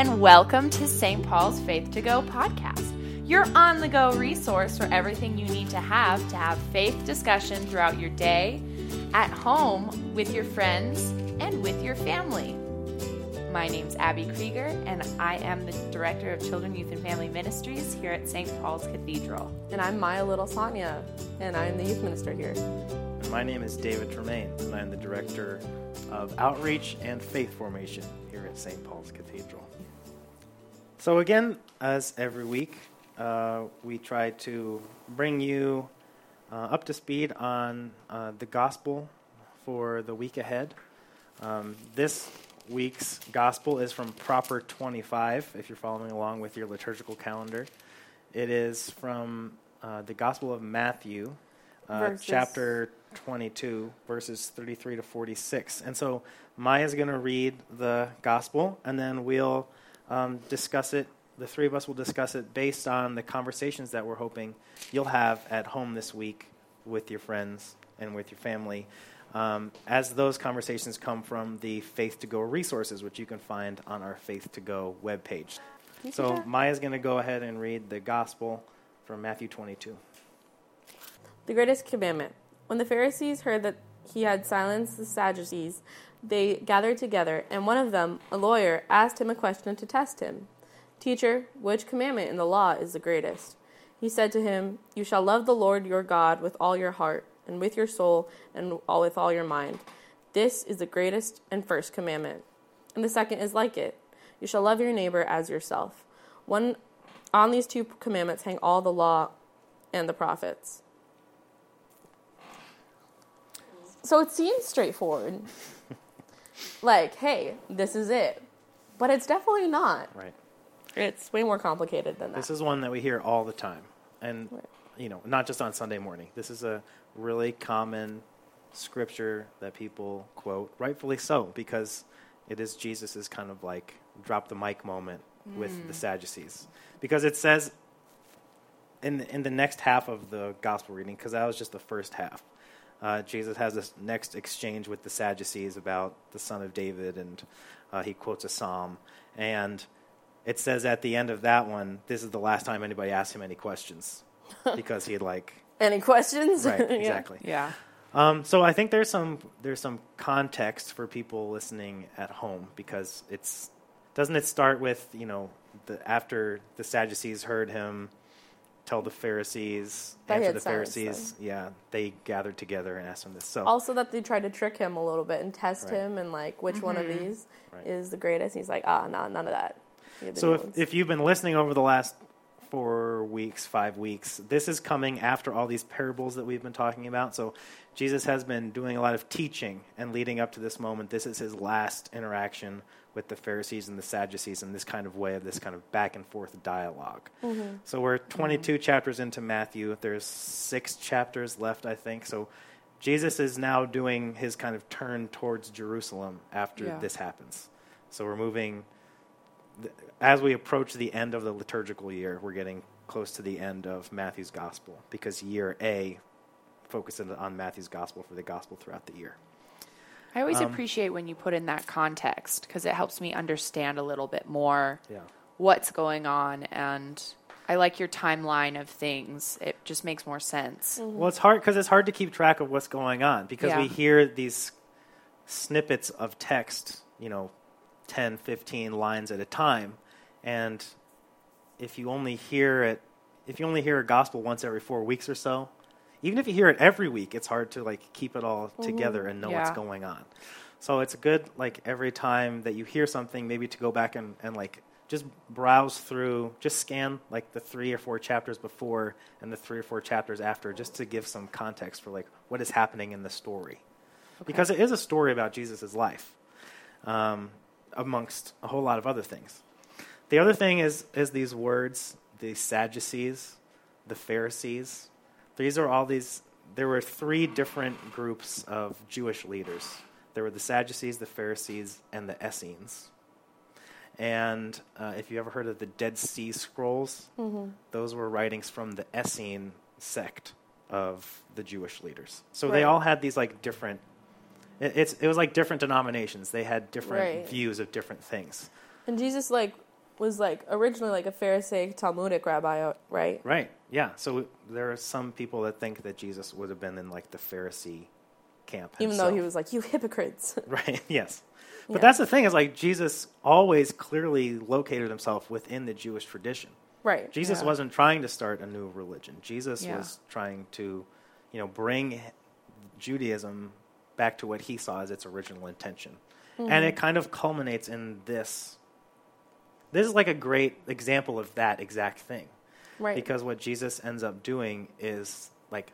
and welcome to St. Paul's Faith to Go podcast, your on the go resource for everything you need to have to have faith discussion throughout your day, at home, with your friends, and with your family. My name's Abby Krieger, and I am the Director of Children, Youth, and Family Ministries here at St. Paul's Cathedral. And I'm Maya Little Sonia, and I'm the youth minister here. And my name is David Tremaine, and I'm the Director of Outreach and Faith Formation here at St. Paul's Cathedral. So, again, as every week, uh, we try to bring you uh, up to speed on uh, the gospel for the week ahead. Um, this week's gospel is from Proper 25, if you're following along with your liturgical calendar. It is from uh, the Gospel of Matthew, uh, chapter 22, verses 33 to 46. And so Maya's going to read the gospel, and then we'll um, discuss it. The three of us will discuss it based on the conversations that we're hoping you'll have at home this week with your friends and with your family. Um, as those conversations come from the Faith to Go resources, which you can find on our Faith to Go webpage. So Maya's going to go ahead and read the gospel from Matthew 22. The greatest commandment. When the Pharisees heard that he had silenced the Sadducees, they gathered together, and one of them, a lawyer, asked him a question to test him. Teacher, which commandment in the law is the greatest? He said to him, You shall love the Lord your God with all your heart, and with your soul, and all with all your mind. This is the greatest and first commandment. And the second is like it You shall love your neighbor as yourself. One, on these two commandments hang all the law and the prophets. So it seems straightforward. like, hey, this is it. But it's definitely not. Right. It's way more complicated than that. This is one that we hear all the time. And, Right. you know, not just on Sunday morning. This is a really common scripture that people quote, rightfully so, because it is Jesus' kind of like drop the mic moment with the mm. Sadducees. Because it says in the, in the next half of the gospel reading, because that was just the first half, uh, Jesus has this next exchange with the Sadducees about the son of David, and uh, he quotes a psalm. And it says at the end of that one, this is the last time anybody asked him any questions because he had like Any questions? right Yeah. exactly. Yeah. Um, so I think there's some there's some context for people listening at home because it's doesn't it start with you know the after the Sadducees heard him tell the Pharisees That he answer the silenced Pharisees yeah they gathered together and asked him this so Also, that they tried to trick him a little bit and test Right. him and like which one of these Right. is the greatest. He's like, ah, no, none of that. So if, ones. if you've been listening over the last four weeks, five weeks, this is coming after all these parables that we've been talking about. So Jesus has been doing a lot of teaching and leading up to this moment. This is his last interaction with the Pharisees and the Sadducees in this kind of way of this kind of back and forth dialog mm-hmm. So we're 22 chapters into Matthew. There's six chapters left, I think. So Jesus is now doing his kind of turn towards Jerusalem after Yeah. this happens. So we're moving as we approach the end of the liturgical year, we're getting close to the end of Matthew's gospel because year A focuses on Matthew's gospel for the gospel throughout the year. I always Um, appreciate when you put in that context because it helps me understand a little bit more Yeah. what's going on. And I like your timeline of things, it just makes more sense. Well, it's hard because it's hard to keep track of what's going on because we hear these snippets of text, you know, 10, 15 lines at a time. And if you only hear it, if you only hear a gospel once every four weeks or so, even if you hear it every week, it's hard to like keep it all together and know what's going on. So it's good, like every time that you hear something, maybe to go back and, and like just browse through, just scan like the three or four chapters before and the three or four chapters after, just to give some context for like what is happening in the story, because it is a story about Jesus' life, um, amongst a whole lot of other things. The other thing is is these words, the Sadducees, the Pharisees. These are all these. There were three different groups of Jewish leaders. There were the Sadducees, the Pharisees, and the Essenes. And uh, if you ever heard of the Dead Sea Scrolls, those were writings from the Essene sect of the Jewish leaders. So they all had these like different. It, it's it was like different denominations. They had different Right. views of different things. And Jesus like was like originally like a Pharisaic Talmudic rabbi, uh, right? Right. Yeah. So there are some people that think that Jesus would have been in like the Pharisee camp. Even though he was like, "You hypocrites." Right. Yes. But Yeah. that's the thing is like Jesus always clearly located himself within the Jewish tradition. right. Jesus Yeah. wasn't trying to start a new religion. Jesus Yeah. was trying to, you know, bring Judaism back to what he saw as its original intention. Mm-hmm. And it kind of culminates in this. This is like a great example of that exact thing. Right. Because what Jesus ends up doing is like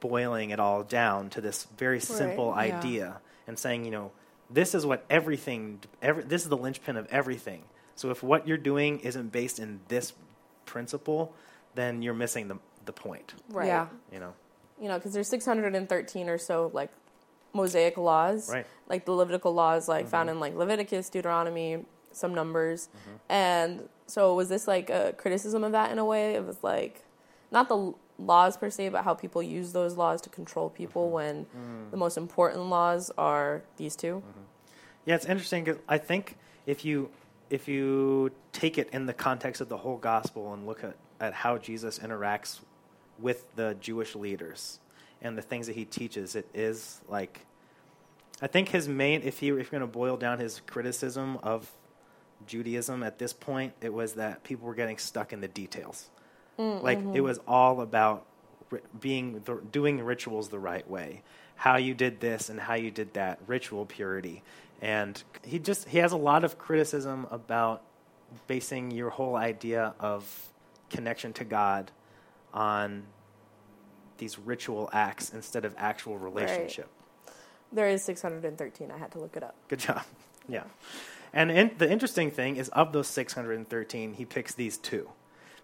boiling it all down to this very simple yeah. idea and saying, you know, this is what everything, every, this is the linchpin of everything. So if what you're doing isn't based in this principle, then you're missing the, the point, right. Yeah. you know? You know, because there's 613 or so like Mosaic laws, Right. like the Levitical laws, like found mm-hmm. in like Leviticus, Deuteronomy, some numbers, mm-hmm. and so was this like a criticism of that in a way? It was like not the laws per se, but how people use those laws to control people mm-hmm. when mm. the most important laws are these 2 Yeah, it's interesting because I think if you if you take it in the context of the whole gospel and look at, at how Jesus interacts with the Jewish leaders and the things that he teaches, it is like I think his main if he if you're going to boil down his criticism of Judaism at this point, it was that people were getting stuck in the details. Mm, like mm-hmm. it was all about ri- being the, doing rituals the right way, how you did this and how you did that, ritual purity, and he just he has a lot of criticism about basing your whole idea of connection to God on these ritual acts instead of actual relationship. There is 613. I had to look it up. Good job. Yeah. And in, the interesting thing is, of those 613, he picks these two.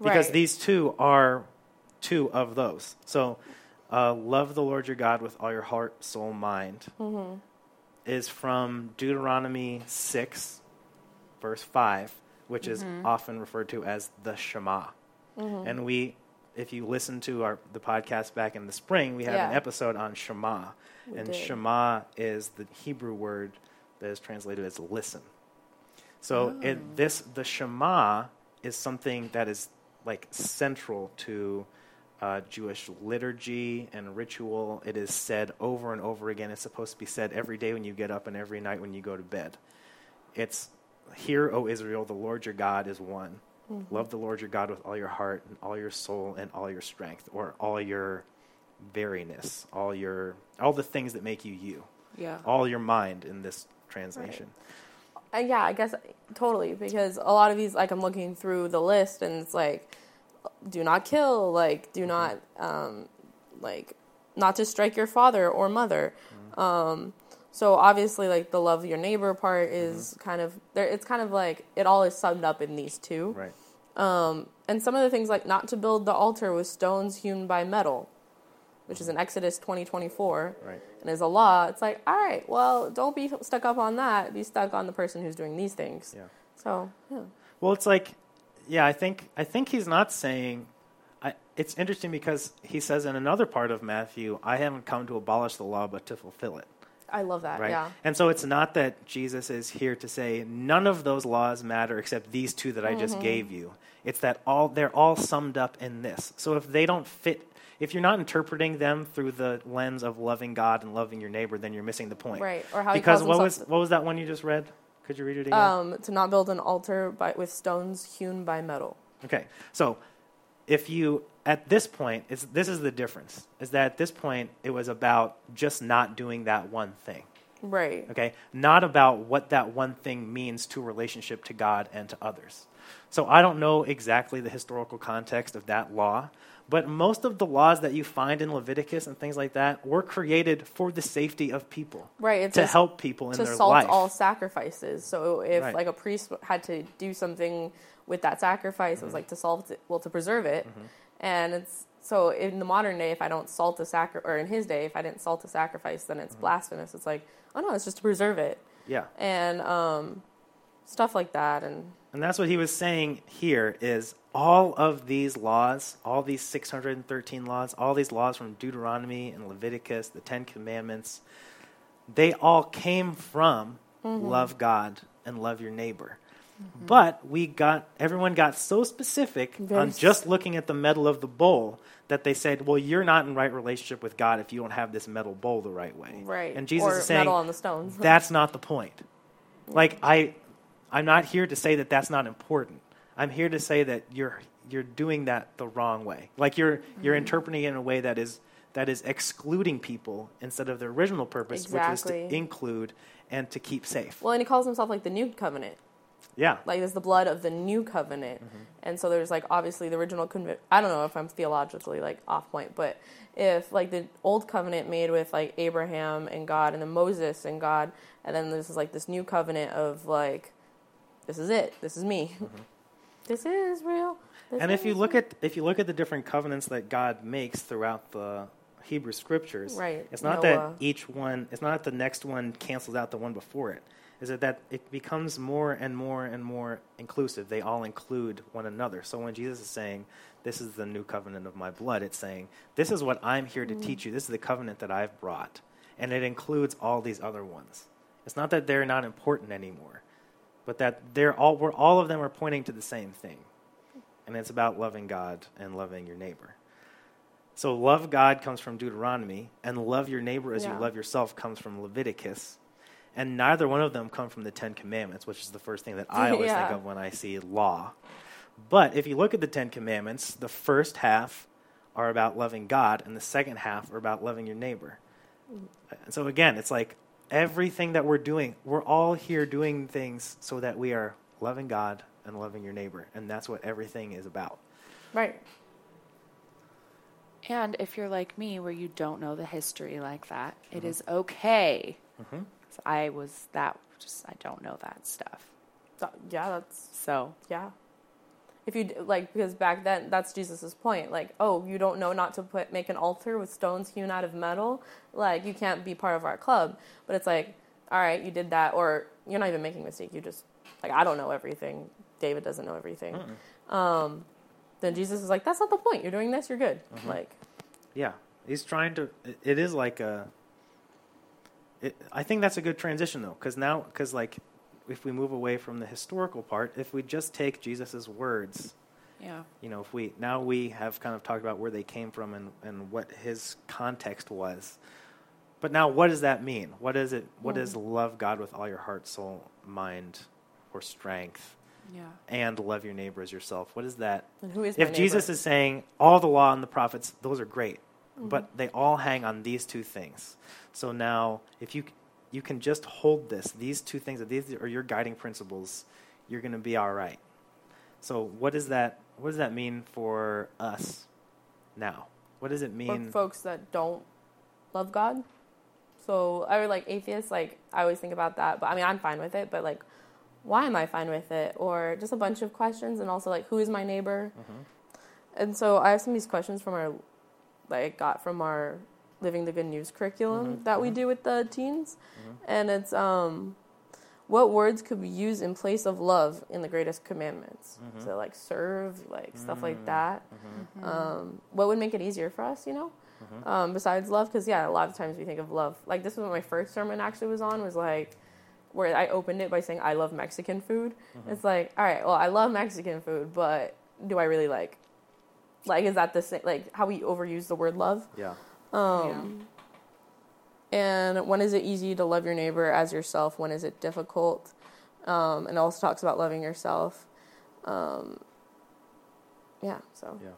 Because Right. these two are two of those. So, uh, love the Lord your God with all your heart, soul, mind mm-hmm. is from Deuteronomy 6, verse 5, which is mm-hmm. often referred to as the Shema. Mm-hmm. And we, if you listen to our the podcast back in the spring, we had an episode on Shema. We and did. Shema is the Hebrew word that is translated as listen. So Oh. it, this the Shema is something that is like central to uh, Jewish liturgy and ritual. It is said over and over again. It's supposed to be said every day when you get up and every night when you go to bed. It's Hear, O Israel, the Lord your God is one. Mm-hmm. Love the Lord your God with all your heart and all your soul and all your strength, or all your veriness, all your all the things that make you you, Yeah. all your mind in this translation. Uh, yeah, I guess totally because a lot of these, like I'm looking through the list and it's like, do not kill, like do not, um, like not to strike your father or mother. Um, so obviously, like the love your neighbor part is kind of there. It's kind of like it all is summed up in these two. Right. Um, and some of the things like not to build the altar with stones hewn by metal, which is in Exodus twenty twenty four Right. and is a law, it's like, all right, well, don't be stuck up on that. Be stuck on the person who's doing these things. Yeah. So, yeah. Well, it's like, yeah, I think I think he's not saying. I, it's interesting because he says in another part of Matthew, "I haven't come to abolish the law, but to fulfill it." I love that. Right. Yeah. And so it's not that Jesus is here to say none of those laws matter except these two that I just Mm-hmm. gave you. It's that all they're all summed up in this. So if they don't fit, if you're not interpreting them through the lens of loving God and loving your neighbor, then you're missing the point. Right. Or how because what was what was that one you just read? Could you read it again? Um, to not build an altar by, with stones hewn by metal. Okay, so if you at this point, it's, this is the difference: is that at this point it was about just not doing that one thing. Right. Okay, not about what that one thing means to relationship to God and to others. So I don't know exactly the historical context of that law, but most of the laws that you find in Leviticus and things like that were created for the safety of people, Right. It's to just help people in to their salt life. all sacrifices. So if Right. like a priest had to do something with that sacrifice, Mm-hmm. it was like to salt it, well, to preserve it. And it's so in the modern day, if I don't salt a sacri- or in his day, if I didn't salt a sacrifice, then Mm-hmm. it's blasphemous. It's like, oh no, it's just to preserve it, yeah. and um, stuff like that. And And that's what he was saying here is all of these laws, all these 613 laws, all these laws from Deuteronomy and Leviticus, the 10 commandments, they all came from love God and love your neighbor. But we got everyone got so specific Very on just looking at the metal of the bowl that they said, "Well, you're not in right relationship with God if you don't have this metal bowl the right way." Right. And Jesus or is saying metal on the stones. that's not the point. Like I, I'm not here to say that that's not important. I'm here to say that you're you're doing that the wrong way. Like you're you're mm-hmm. interpreting it in a way that is that is excluding people instead of the original purpose, which is to include and to keep safe. well, and he calls himself like the new covenant. Yeah. Like it's the blood of the new covenant. Mm-hmm. And so there's like obviously the original convi- I don't know if I'm theologically like off point, but if like the old covenant made with like Abraham and God and then Moses and God and then this is like this new covenant of like this is it. This is me. Mm-hmm. this is real. This and if you is look real. at if you look at the different covenants that God makes throughout the Hebrew scriptures, Right. it's not Noah. that each one it's not that the next one cancels out the one before it. Is that it becomes more and more and more inclusive. They all include one another. So when Jesus is saying, This is the new covenant of my blood, it's saying, This is what I'm here to teach you. This is the covenant that I've brought. And it includes all these other ones. It's not that they're not important anymore, but that they're all we're, all of them are pointing to the same thing and it's about loving God and loving your neighbor. So, love God comes from Deuteronomy, and love your neighbor as Yeah. you love yourself comes from Leviticus. And neither one of them come from the Ten Commandments, which is the first thing that I always think of when I see law. But if you look at the Ten Commandments, the first half are about loving God, and the second half are about loving your neighbor. And so, again, it's like everything that we're doing, we're all here doing things so that we are loving God and loving your neighbor. And that's what everything is about. right. And if you're like me, where you don't know the history like that, it is okay. Mhm. 'Cause I was that, just I don't know that stuff. Th- Yeah, that's So Yeah. If you like, because back then, that's Jesus's point. Like, oh, you don't know not to put make an altar with stones hewn out of metal. Like, you can't be part of our club. But it's like, all right, you did that, or you're not even making a mistake. You just like, I don't know everything. David doesn't know everything. Um, then Jesus is like, that's not the point. You're doing this. You're good. Like, Yeah, he's trying to. It, it is like a. It, I think that's a good transition though, because now, because like, if we move away from the historical part, if we just take Jesus's words, yeah, you know, if we now we have kind of talked about where they came from and and what his context was, but now what does that mean? What is it? What Hmm. is love God with all your heart, soul, mind, or strength, yeah, and love your neighbor as yourself? What is that? and who is if Jesus is saying all the law and the prophets, those are great, Mm-hmm. but they all hang on these two things. So now, if you you can just hold this, these two things, these are your guiding principles, you're going to be all right. So what does that what does that mean for us now? What does it mean for folks that don't love God. So I would like atheists, like I always think about that, but I mean I'm fine with it, but like why am I fine with it? Or just a bunch of questions and also like who is my neighbor? And so I have some of these questions from our I got from our Living the Good News curriculum mm-hmm. that we mm-hmm. do with the teens. Mm-hmm. And it's um what words could we use in place of love in the greatest commandments? So like serve, like stuff like that. Um, what would make it easier for us, you know? Um, besides love, because yeah, a lot of times we think of love. Like this was what my first sermon actually was on. Was like where I opened it by saying I love Mexican food. It's like all right, well I love Mexican food, but do I really like? Like is that the same? Like how we overuse the word love? yeah. Um, And when is it easy to love your neighbor as yourself? When is it difficult? Um, and also talks about loving yourself. Um, yeah, so. Yeah.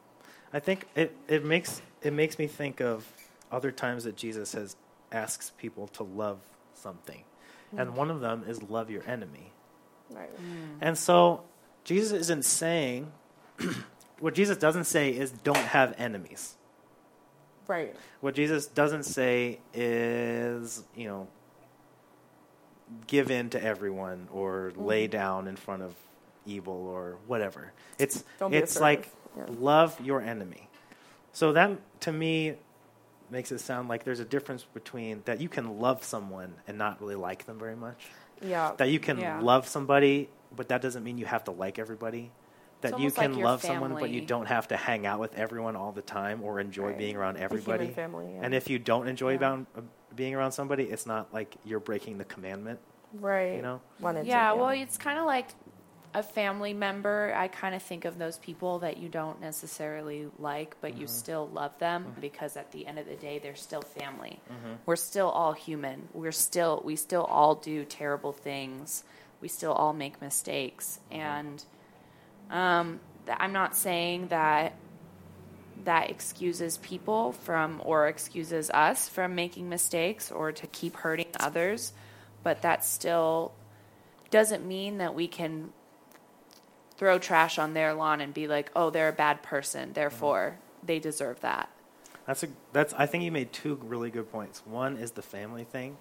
I think it, it makes it makes me think of other times that Jesus has asks people to love something. And one of them is love your enemy. Right. And so Jesus isn't saying what Jesus doesn't say is don't have enemies. Right. What Jesus doesn't say is, you know, give in to everyone or lay down in front of evil or whatever. It's it's like Yeah. love your enemy. So that to me makes it sound like there's a difference between that you can love someone and not really like them very much. Yeah. That you can Yeah. love somebody, but that doesn't mean you have to like everybody. That you almost like can love someone, but you don't have to hang out with everyone all the time or enjoy Right. being around The everybody. human family. Yeah. And if you don't enjoy Yeah. about, uh, being around somebody, it's not like you're breaking the commandment. right. you know? Wanted to, yeah, well, it's kind of like a family member, I kind of think of those people that you don't necessarily like, but you mm-hmm. still love them mm-hmm. because at the end of the day, they're still family. Mm-hmm. We're still all human. We're still we still all do terrible things. We still all make mistakes, and um, I'm not saying that that excuses people from or excuses us from making mistakes or to keep hurting others, but that still doesn't mean that we can throw trash on their lawn and be like, "Oh, they're a bad person, therefore they deserve that." That's a that's. I think you made two really good points. One is the family thing,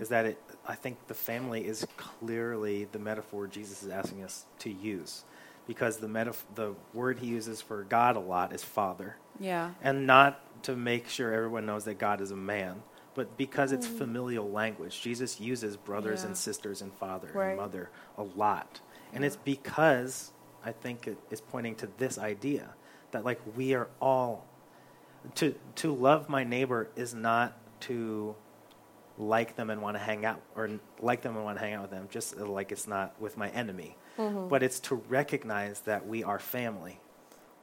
is that it. I think the family is clearly the metaphor Jesus is asking us to use, because the metaf- the word he uses for God a lot is father, Yeah. and not to make sure everyone knows that God is a man, but because it's mm. familial language. Jesus uses brothers Yeah. and sisters and father Right. and mother a lot, and it's because I think it is pointing to this idea that like we are all to to love my neighbor is not to like them and want to hang out or like them and want to hang out with them just like it's not with my enemy but it's to recognize that we are family.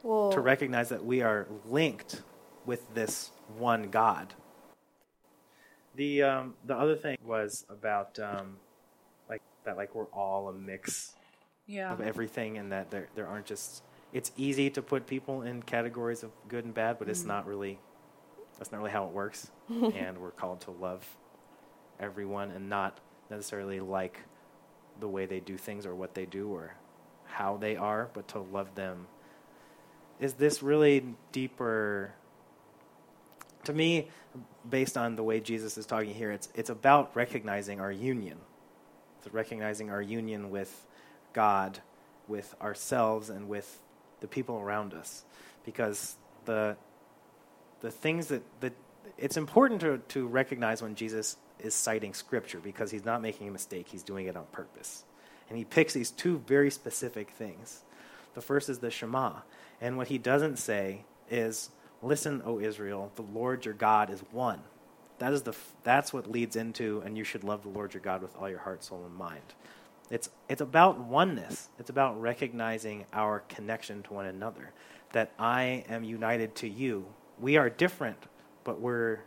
To recognize that we are linked with this one god. The um, the other thing was about um, like that like we're all a mix Yeah. of everything and that there there aren't just it's easy to put people in categories of good and bad but it's not really that's not really how it works. And we're called to love everyone and not necessarily like the way they do things or what they do or how they are but to love them. Is this really deeper? To me based on the way Jesus is talking here it's it's about recognizing our union. It's recognizing our union with God, with ourselves, and with the people around us. Because the the things that, that it's important to, to recognize when Jesus is citing scripture because he's not making a mistake, he's doing it on purpose. And he picks these two very specific things. The first is the Shema. And what he doesn't say is, Listen, O Israel, the Lord your God is one. That is the that's what leads into and you should love the Lord your God with all your heart, soul, and mind. It's it's about oneness. It's about recognizing our connection to one another. That I am united to you. We are different, but we're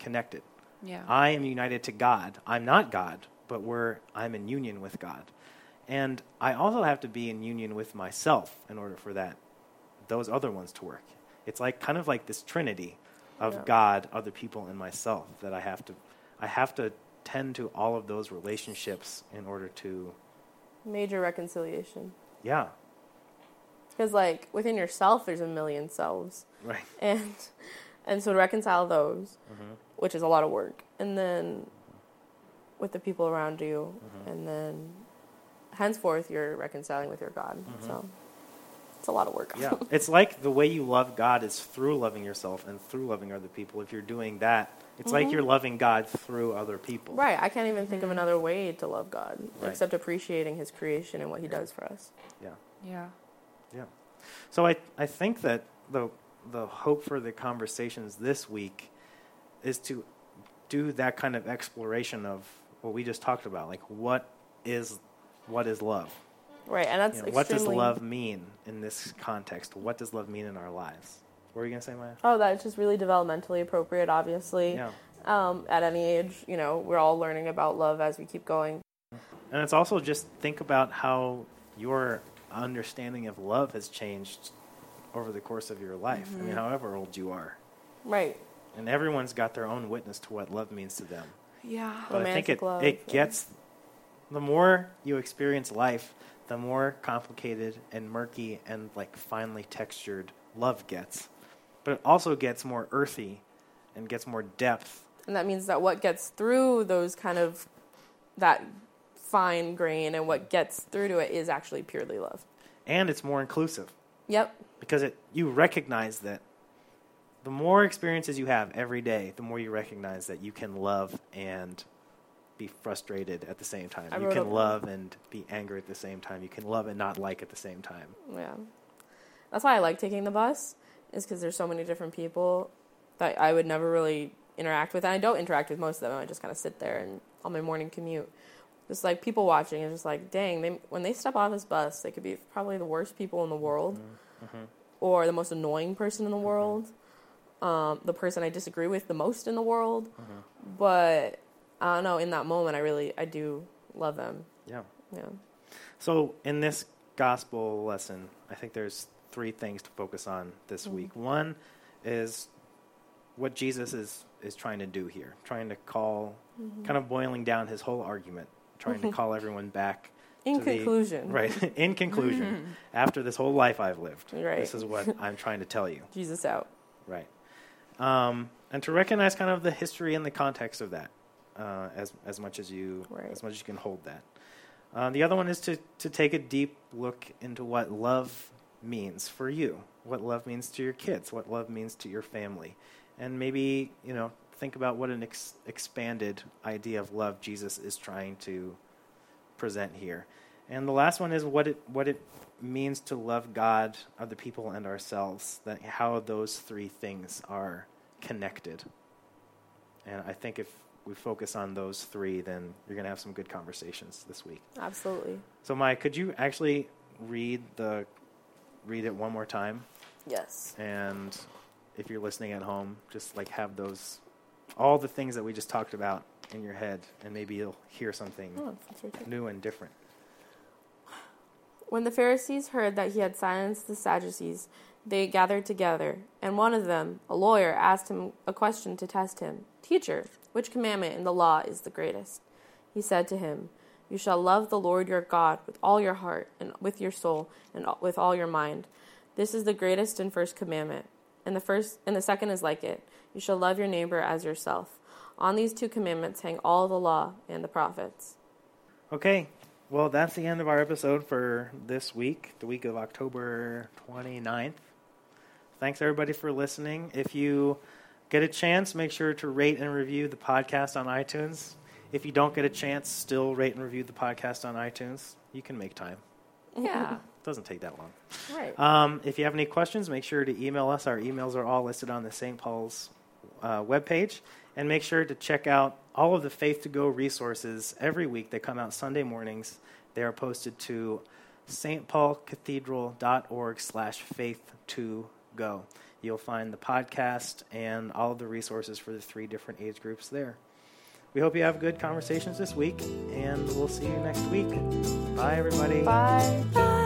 connected. Yeah. I am united to God. I'm not God, but we're I'm in union with God. And I also have to be in union with myself in order for that those other ones to work. It's like kind of like this trinity of Yeah. God, other people, and myself that I have to I have to tend to all of those relationships in order to major reconciliation. yeah, Because like within yourself, there's a million selves, right. and and so to reconcile those, Mm-hmm. which is a lot of work, and then with the people around you, Mm-hmm. and then henceforth you're reconciling with your God. Mm-hmm. So it's a lot of work. Yeah. it's like the way you love God is through loving yourself and through loving other people. If you're doing that, it's like you're loving God through other people. Right. I can't even think of another way to love God Right. except appreciating His creation and what He does for us. Yeah. Yeah. Yeah. So I I think that the the hope for the conversations this week is to do that kind of exploration of what we just talked about. Like what is what is love? Right. And that's You know, what does love mean in this context? What does love mean in our lives? What were you gonna say, Maya? Oh, that's just really developmentally appropriate. Obviously, Yeah. um, at any age, you know, we're all learning about love as we keep going. And it's also just think about how your understanding of love has changed over the course of your life. I Mm-hmm. mean, however old you are. Right. And everyone's got their own witness to what love means to them. Yeah. But I think it, love, it yeah. gets, the more you experience life, the more complicated and murky and like finely textured love gets. But it also gets more earthy and gets more depth. And that means that what gets through those kind of that fine grain and what gets through to it is actually purely love. And it's more inclusive. Yep. because it you recognize that the more experiences you have every day, the more you recognize that you can love and be frustrated at the same time. I you can a- love and be angry at the same time. You can love and not like at the same time. Yeah. That's why I like taking the bus, is because there's so many different people that I would never really interact with. And I don't interact with most of them. I just kind of sit there and on my morning commute. Just like people watching is just like, dang, they when they step off this bus, they could be probably the worst people in the world, Mm-hmm. or the most annoying person in the world, um, the person I disagree with the most in the world. Mm-hmm. But I don't know. In that moment, I really I do love them. Yeah. Yeah. So in this gospel lesson, I think there's three things to focus on this Mhm. week. One is what Jesus is is trying to do here, trying to call, Mm-hmm. kind of boiling down his whole argument, trying to call everyone back. In to the- conclusion, right. In conclusion, after this whole life I've lived, Right. this is what I'm trying to tell you. Jesus out. Right. Um, and to recognize kind of the history and the context of that, uh, as as much as you Right. as much as you can hold that. Uh, the other one is to to take a deep look into what love means for you, what love means to your kids, what love means to your family, and maybe you know think about what an ex- expanded idea of love Jesus is trying to present here. And the last one is what it what it means to love God, other people, and ourselves. That how those three things are connected. And I think if we focus on those three, then you're going to have some good conversations this week. Absolutely. So, Mike, could you actually read the read it one more time? Yes. And if you're listening at home, just like have those all the things that we just talked about in your head, and maybe you'll hear something Oh, right new and different. When the Pharisees heard that he had silenced the Sadducees, they gathered together, and one of them, a lawyer, asked him a question to test him. Teacher, which commandment in the law is the greatest? He said to him, You shall love the Lord your God with all your heart, and with your soul, and with all your mind. This is the greatest and first commandment. And the first and the second is like it. You shall love your neighbor as yourself. On these two commandments hang all the law and the prophets. Okay, well, that's the end of our episode for this week, the week of October 29th. Thanks, everybody, for listening. If you get a chance, make sure to rate and review the podcast on iTunes. If you don't get a chance, still rate and review the podcast on iTunes. You can make time. Yeah. It doesn't take that long. Right. Um, if you have any questions, make sure to email us. Our emails are all listed on the St. Paul's uh, webpage. And make sure to check out all of the Faith to Go resources every week. They come out Sunday mornings. They are posted to stpaulcathedral.org slash faith to go. You'll find the podcast and all of the resources for the three different age groups there. We hope you have good conversations this week, and we'll see you next week. Bye, everybody. Bye.